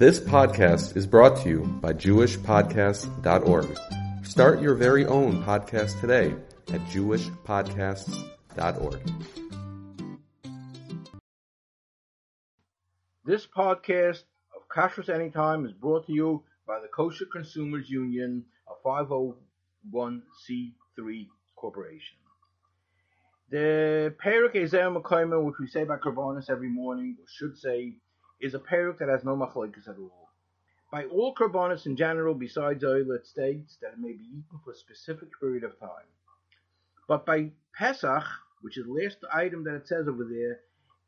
This podcast is brought to you by JewishPodcasts.org. Start your very own podcast today at JewishPodcasts.org. This podcast of Kashrus Anytime is brought to you by the Kosher Consumers Union, a 501c3 corporation. The Perek Ezer which we say by Karbonis every morning, or should say, is a peruk that has no machlokes at all. By all karbonis in general, besides oil, it states that it may be eaten for a specific period of time. But by Pesach, which is the last item that it says over there,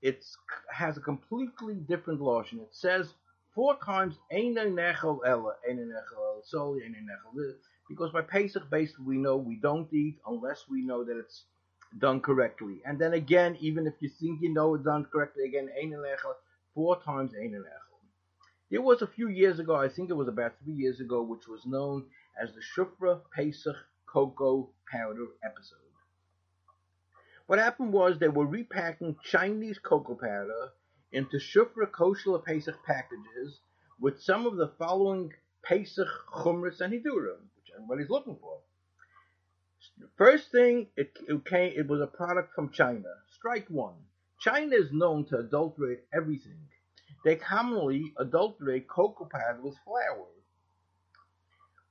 it has a completely different lashon. It says four times. Because by Pesach, basically, we know we don't eat unless we know that it's done correctly. And then again, even if you think you know it's done correctly, again, nechel four times Ein Echel. There was a few years ago, I think it was about three years ago, which was known as the Shufra Pesach Cocoa Powder episode. What happened was they were repacking Chinese cocoa powder into Shufra Kosher Pesach packages with some of the following Pesach Chumras and Hidurim, which everybody's looking for. First thing, it, it, came, it was a product from China. Strike one. China is known to adulterate everything. They commonly adulterate cocoa powder with flour.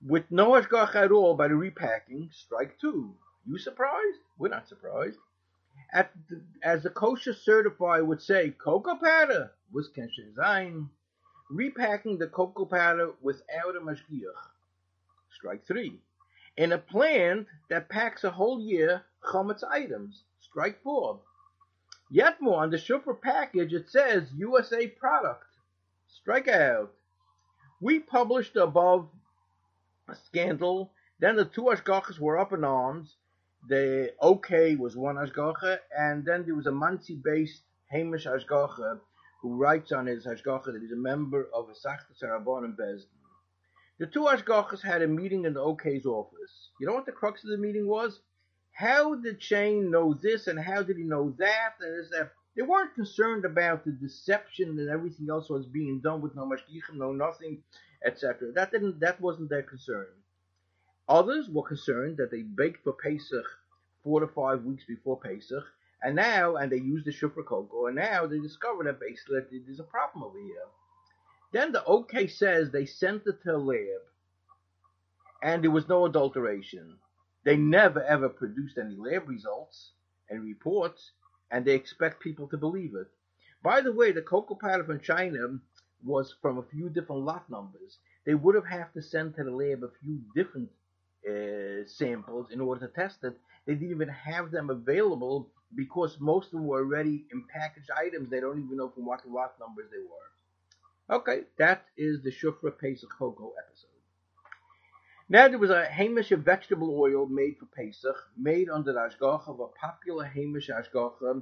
With no hashgacha at all by the repacking, strike two. You surprised? We're not surprised. The, as the kosher certifier would say, cocoa powder was kosher. Repacking the cocoa powder without a mashgiach. Strike three. In a plant that packs a whole year chametz items. Strike four. Yet more, on the Shufra package, it says USA product. Strike out. We published above a scandal. Then the two Ashgachas were up in arms. The OK was one Ashgacha, and then there was a Monsey based Hamish Ashgacha who writes on his Ashgacha that he's a member of a Sachta Sarabon Bezdin. The two Ashgachas had a meeting in the OK's office. You know what the crux of the meeting was? How did Shain know this and how did he know that and is that? They weren't concerned about the deception and everything else was being done with no mashgichim, no nothing, etc. That didn't. That wasn't their concern. Others were concerned that they baked for Pesach four to five weeks before Pesach, and now, and they used the shufra cocoa, and now they discovered that basically there's a problem over here. Then the OK says they sent it to a lab, and there was no adulteration. They never ever produced any lab results and reports, and they expect people to believe it. By the way, the cocoa powder from China was from a few different lot numbers. They would have had to send to the lab a few different uh, samples in order to test it. They didn't even have them available because most of them were already in packaged items. They don't even know from what lot numbers they were. Okay, that is the Shufra Pesach Cocoa episode. Now there was a Hamish vegetable oil made for Pesach, made under the Ashgacha of a popular Hamish Ashgacha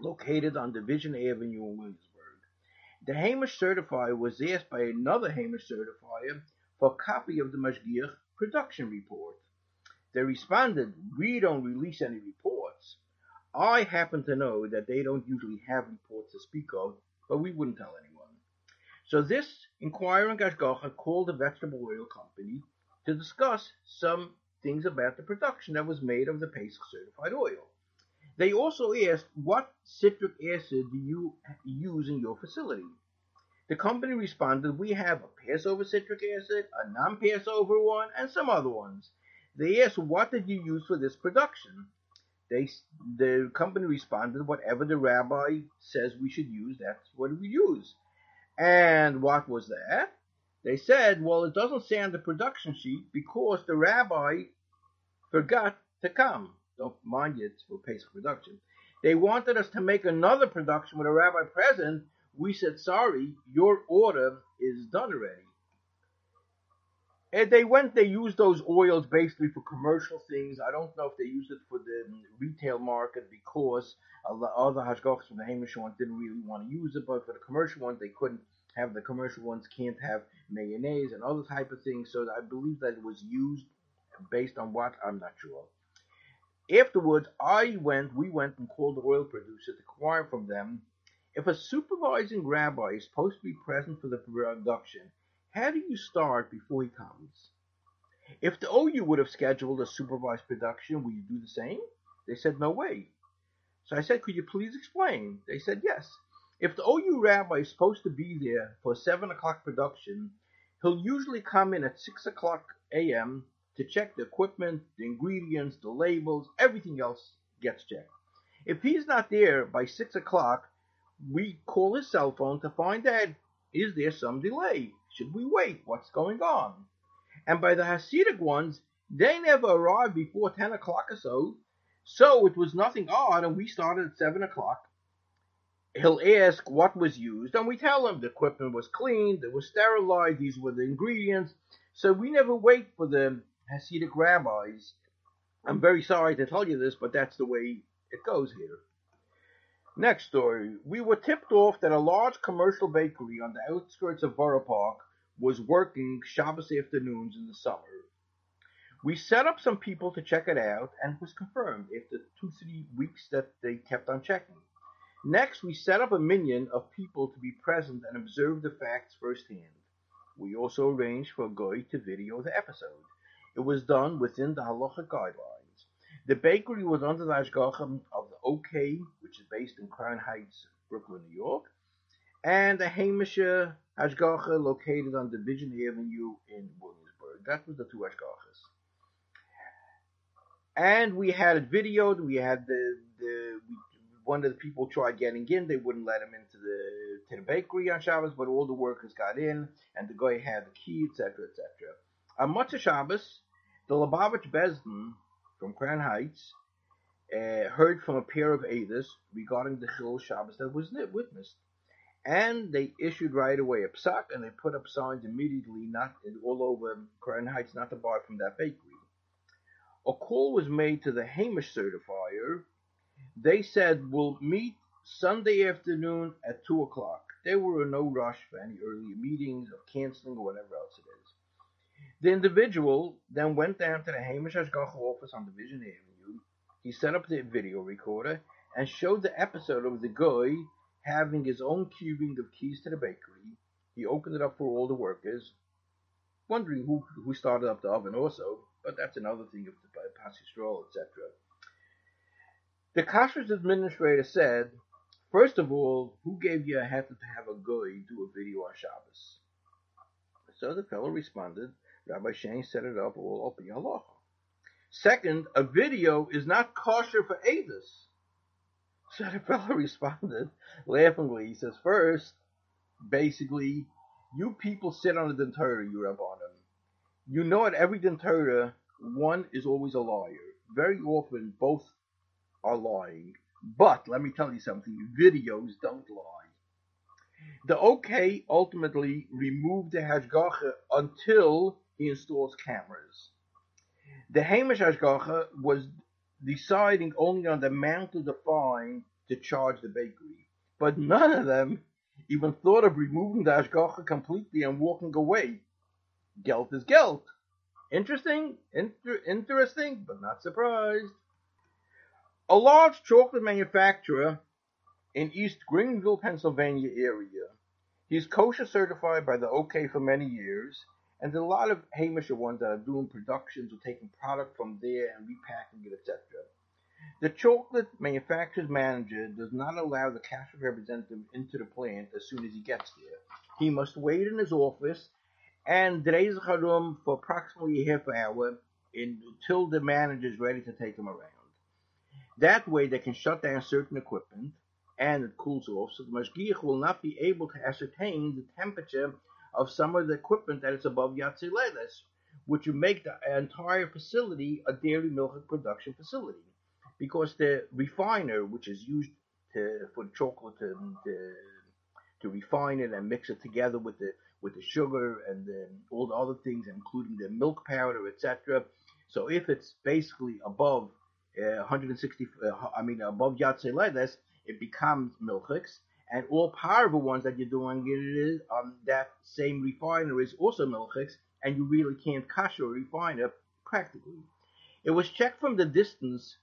located on Division Avenue in Williamsburg. The Hamish certifier was asked by another Hamish certifier for a copy of the Mashgiach production report. They responded, We don't release any reports. I happen to know that they don't usually have reports to speak of, but we wouldn't tell anyone. So this inquiring Ashgacha called the vegetable oil company to discuss some things about the production that was made of the Pesach certified oil. They also asked what citric acid do you use in your facility? The company responded, we have a Passover citric acid, a non-Passover one, and some other ones. They asked, what did you use for this production? They, the company responded, whatever the rabbi says we should use, that's what we use. And what was that? They said, well, it doesn't say on the production sheet because the rabbi forgot to come. Don't mind you, it's for Pesach production. They wanted us to make another production with a rabbi present. We said, sorry, your order is done already. And they went, they used those oils basically for commercial things. I don't know if they used it for the retail market because other hashgachas from the Hamish ones didn't really want to use it, but for the commercial ones, they couldn't have the commercial ones can't have mayonnaise and other type of things. So I believe that it was used based on what I'm not sure. Afterwards, I went, we went and called the oil producer to inquire from them If a supervising rabbi is supposed to be present for the production, how do you start before he comes? If the OU would have scheduled a supervised production, would you do the same? They said, no way. So I said, could you please explain? They said, yes. If the OU rabbi is supposed to be there for a 7 o'clock production, he'll usually come in at 6 o'clock a.m. to check the equipment, the ingredients, the labels, everything else gets checked. If he's not there by 6 o'clock, we call his cell phone to find out is there some delay? Should we wait? What's going on? And by the Hasidic ones, they never arrived before 10 o'clock or so, so it was nothing odd, and we started at 7 o'clock. He'll ask what was used, and we tell him the equipment was cleaned, it was sterilized, these were the ingredients. So we never wait for the Hasidic rabbis. I'm very sorry to tell you this, but that's the way it goes here. Next story. We were tipped off that a large commercial bakery on the outskirts of Borough Park was working Shabbos afternoons in the summer. We set up some people to check it out, and it was confirmed after two, three weeks that they kept on checking. Next, we set up a minyan of people to be present and observe the facts firsthand. We also arranged for a to video the episode. It was done within the halacha guidelines. The bakery was under the hashgacha of the OK, which is based in Crown Heights, Brooklyn, New York, and the Hamish Hashgacha located on Division Avenue in Williamsburg. That was the two Hashgachas. And we had it videoed. We had the the we one of the people tried getting in. They wouldn't let him into the to the bakery on Shabbos, but all the workers got in, and the guy had the key, etc., etc. On Motzei Shabbos, the Lubavitch Besdin from Crown Heights uh, heard from a pair of Adas regarding the Chil Shabbos that was witnessed, and they issued right away a psak, and they put up signs immediately, not all over Crown Heights, not to buy from that bakery. A call was made to the Hamish certifier they said we'll meet Sunday afternoon at 2 o'clock. They were in no rush for any early meetings or canceling or whatever else it is. The individual then went down to the Hamish Hashgacha office on Division Avenue. He set up the video recorder and showed the episode of the guy having his own cubing of keys to the bakery. He opened it up for all the workers, wondering who who started up the oven also, but that's another thing of the Pas Yisroel, etc. The Kashrus administrator said, First of all, who gave you a heter to have a guy do a video on Shabbos? So the fellow responded, Rabbi Shain set it up all up halacha. Second, a video is not kosher for Avis. So the fellow responded laughingly. He says, First, basically, you people sit on the Dentara, you Rabbanim. You know at every Dentara, one is always a liar. Very often, both are lying. But let me tell you something videos don't lie. The OK ultimately removed the Hashgacha until he installs cameras. The Hamish Hashgacha was deciding only on the amount of the fine to charge the bakery. But none of them even thought of removing the Hashgacha completely and walking away. Gelt is Gelt. Interesting, inter- interesting, but not surprised. A large chocolate manufacturer in East Greenville, Pennsylvania area. He's kosher certified by the OK for many years, and a lot of Hamisher ones that are doing productions or taking product from there and repacking it, etc. The chocolate manufacturer's manager does not allow the cash representative into the plant as soon as he gets there. He must wait in his office and drays for approximately half hour until the manager is ready to take him around. That way they can shut down certain equipment and it cools off, so the mashgiach will not be able to ascertain the temperature of some of the equipment that is above yad soledes, which would make the entire facility a dairy milk production facility. Because the refiner, which is used to, for the chocolate to, to, to refine it and mix it together with the with the sugar and the, all the other things, including the milk powder, etc. So if it's basically above 160, uh, I mean, above Yatzei it becomes milchiks, and all powerful ones that you're doing it is on um, that same refiner is also milchiks, and you really can't kasher a refiner practically. It was checked from the distance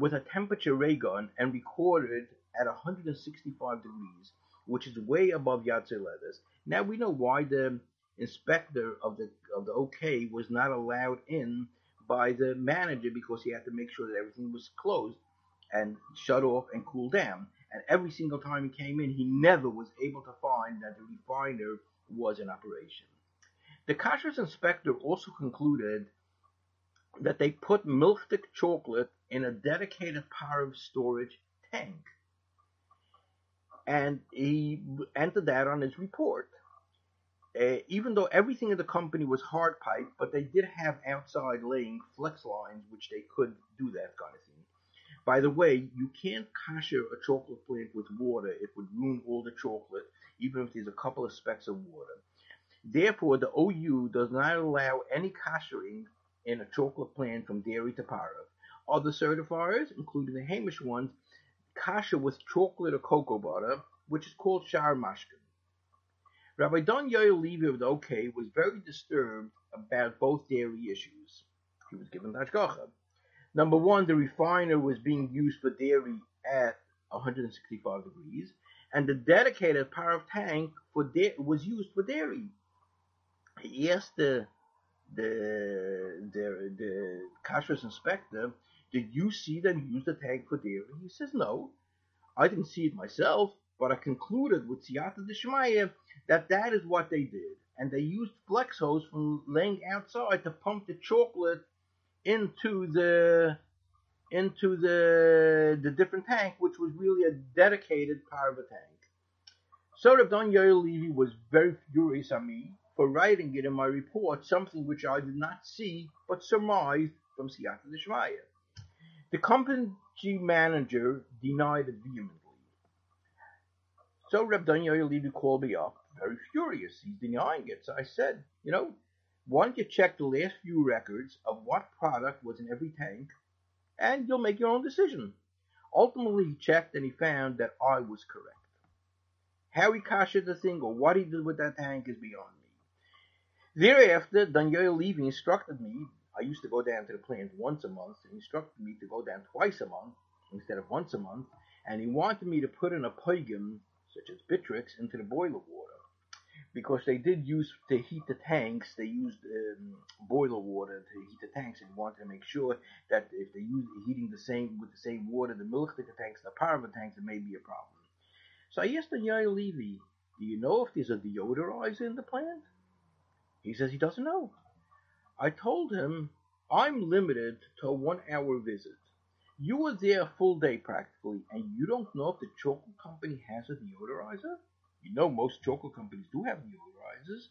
with a temperature ray gun and recorded at 165 degrees. which is way above letters. Now we know why the inspector of the of the OK was not allowed in by the manager because he had to make sure that everything was closed and shut off and cooled down. And every single time he came in, he never was able to find that the refiner was in operation. The kashrus inspector also concluded that they put milk-thick chocolate in a dedicated Parav storage tank. And he entered that on his report. Uh, even though everything in the company was hard pipe, but they did have outside laying flex lines which they could do that kind of thing. By the way, you can't kasher a chocolate plant with water. It would ruin all the chocolate, even if there's a couple of specks of water. Therefore, the OU does not allow any kashering in a chocolate plant from dairy to parav. Other certifiers, including the Hamish ones, kasher with chocolate or cocoa butter, which is called shar mashkin. Rabbi Don Yoel Levy of the OK was very disturbed about both dairy issues. He was given Hashgacha. Number one, the refiner was being used for dairy at 165 degrees, and the dedicated Parav tank for da- was used for dairy. He asked the the the the kashrus inspector, "Did you see them use the tank for dairy?" He says, "No, I didn't see it myself, but I concluded with Siyata Deshmaya that that is what they did, and they used flex hose from laying outside to pump the chocolate into the into the the different tank, which was really a dedicated part of a tank. So Rabban Yoel Levy was very furious at me for writing it in my report, something which I did not see but surmised from Siyata Deshmaya. The company manager denied it vehemently. So Reb Yoel Levy called me up, very furious. He's denying it. So I said, you know, why don't you check the last few records of what product was in every tank, and you'll make your own decision. Ultimately, he checked and he found that I was correct. How he kashed the thing or what he did with that tank is beyond me. Thereafter, Don Yoel Levy instructed me. I used to go down to the plant once a month. He instructed me to go down twice a month instead of once a month, and he wanted me to put in a poigum, such as Bitrex, into the boiler water because they did use to heat the tanks. They used um, boiler water to heat the tanks, and wanted to make sure that if they use heating the same with the same water, the milk the tanks, the the tanks, it may be a problem. So I asked the Yair Levy, "Do you know if there's a deodorizer in the plant?" He says he doesn't know. I told him I'm limited to a one-hour visit. You were there a full day practically, and you don't know if the chocolate company has a deodorizer? You know most chocolate companies do have deodorizers.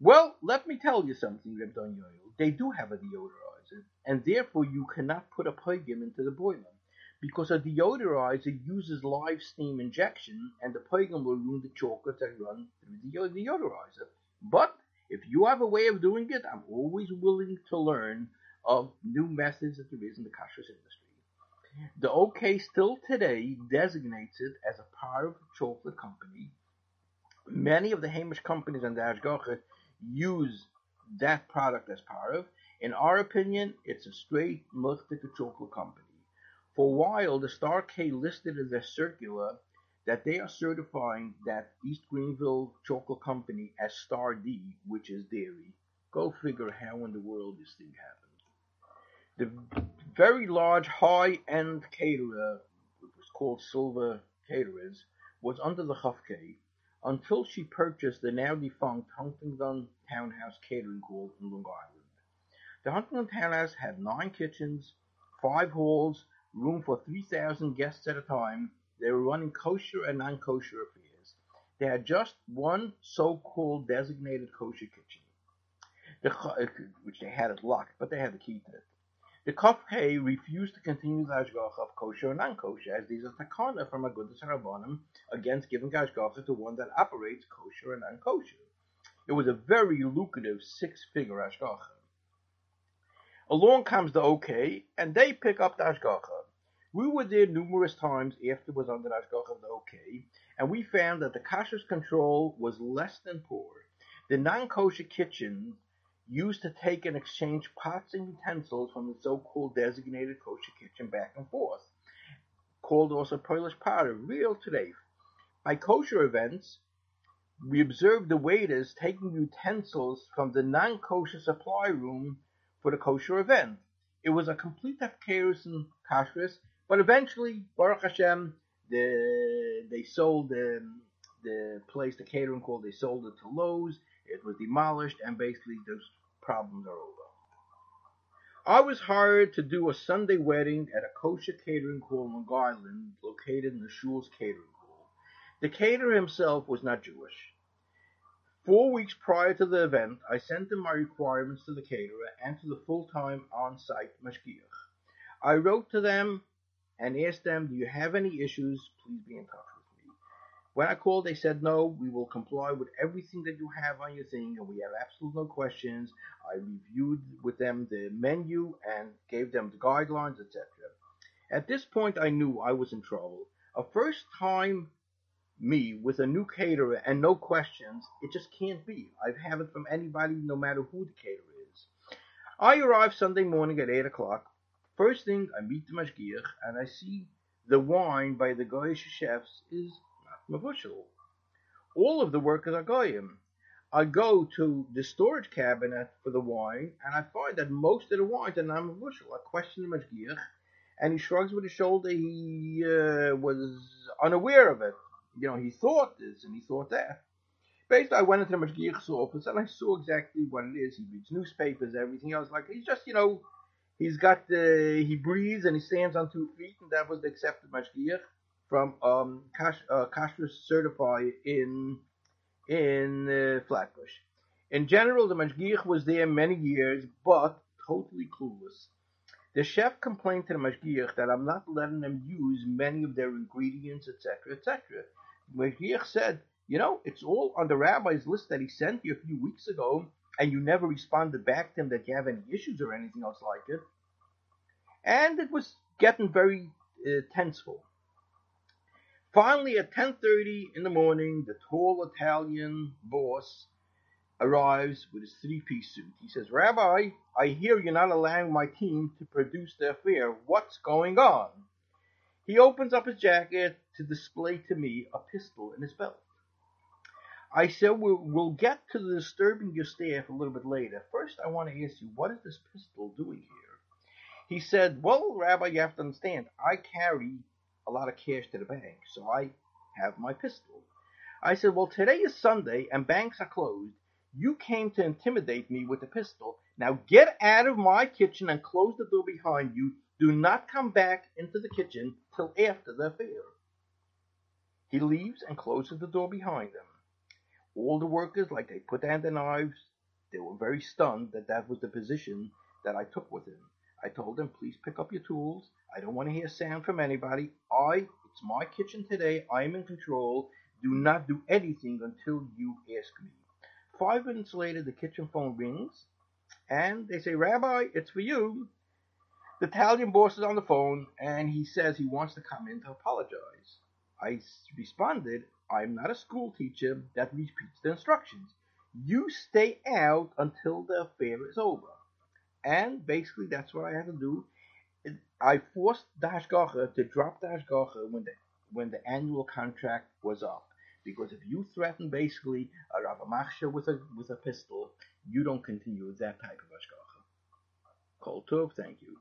Well, let me tell you something, Reb Yoel. They do have a deodorizer, and therefore you cannot put a poigim into the boiler. Because a deodorizer uses live steam injection, and the poigim will ruin the chocolate that run through uh, the deodorizer. But if you have a way of doing it, I'm always willing to learn of new methods that there is in the kashrus industry. The OK still today designates it as a part of the chocolate company. Many of the Hamish companies and the Ashgacha use that product as part of. In our opinion, it's a straight multi chocolate company. For a while, the Star K listed in their circular that they are certifying that East Greenville Chocolate Company as Star D, which is dairy. Go figure how in the world this thing happened. The very large high-end caterer, which was called Silver Caterers, was under the Kof-K until she purchased the now defunct Huntington Townhouse Catering Hall in Long Island. The Huntington Townhouse had nine kitchens, five halls, room for 3,000 guests at a time. They were running kosher and non-kosher affairs. They had just one so-called designated kosher kitchen, the, uh, which they had it locked, but they had the key to it. The Kof-K refused to continue the Hashgacha of kosher and non-kosher, as these are takana from a Agudas Rabbanim against giving Hashgacha to one that operates kosher and non-kosher. It was a very lucrative six-figure Hashgacha. Along comes the OK, and they pick up the Hashgacha. We were there numerous times after it was under the Hashgacha of the OK, and we found that the kashrus control was less than poor. The non-kosher kitchen used to take and exchange pots and utensils from the so-called designated kosher kitchen back and forth, called also Polish powder, real today. By kosher events, we observed the waiters taking utensils from the non-kosher supply room for the kosher event. It was a complete afkerus and kashrus, but eventually, Baruch Hashem, the, they sold the, the place, the catering called, they sold it to Lowe's. It was demolished, and basically those problems are over. I was hired to do a Sunday wedding at a kosher catering hall in Long Island, located in the Shul's catering hall. The caterer himself was not Jewish. Four weeks prior to the event, I sent in my requirements to the caterer and to the full-time on-site mashgiach. I wrote to them and asked them, do you have any issues? Please be in touch. When I called, they said, no, we will comply with everything that you have on your thing and we have absolutely no questions. I reviewed with them the menu and gave them the guidelines, etc. At this point, I knew I was in trouble. A first time me with a new caterer and no questions, it just can't be. I've had it from anybody, no matter who the caterer is. I arrive Sunday morning at 8 o'clock. First thing, I meet the mashgiach and I see the wine by the Goyish chefs is mavushal. All of the workers are Goyim. I go to the storage cabinet for the wine and I find that most of the wines are not mavushal. I question the mashgiach and he shrugs with his shoulder. He uh, was unaware of it you know, he thought this and he thought that. Basically, I went into the Mashgiach's office and I saw exactly what it is. He reads newspapers, everything else. Like he's just, you know, he's got the he breathes and he stands on two feet, and that was the accepted Mashgiach from um uh, certified in in uh, Flatbush. In general, the Mashgiach was there many years, but totally clueless. The chef complained to the Mashgiach that I'm not letting them use many of their ingredients, etc., etc. Mashgiach said, you know, it's all on the rabbi's list that he sent you a few weeks ago, and you never responded back to him that you have any issues or anything else like it. And it was getting very uh, tenseful. Finally, at 10:30 in the morning, the tall Italian boss arrives with his three-piece suit. He says, "Rabbi, I hear you're not allowing my team to produce their fare. What's going on?" He opens up his jacket to display to me a pistol in his belt. I said, we'll, we'll get to the disturbing your staff a little bit later. First, I want to ask you, what is this pistol doing here? He said, well, Rabbi, you have to understand, I carry a lot of cash to the bank, so I have my pistol. I said, well, today is Sunday and banks are closed. You came to intimidate me with a pistol. Now get out of my kitchen and close the door behind you do not come back into the kitchen till after the affair. He leaves and closes the door behind him. All the workers, like they put down their knives, they were very stunned that that was the position that I took with him. I told them, please pick up your tools. I don't want to hear sound from anybody. I, it's my kitchen today. I am in control. Do not do anything until you ask me. Five minutes later, the kitchen phone rings, and they say, Rabbi, it's for you. The Italian boss is on the phone and he says he wants to come in to apologize. I responded, I'm not a school teacher that repeats the instructions. You stay out until the affair is over. And basically, that's what I had to do. I forced the Hashgacha to drop the Hashgacha when the, when the annual contract was up. Because if you threaten basically a Rav with a, with a pistol, you don't continue that type of Hashgacha. Kol Tov, thank you.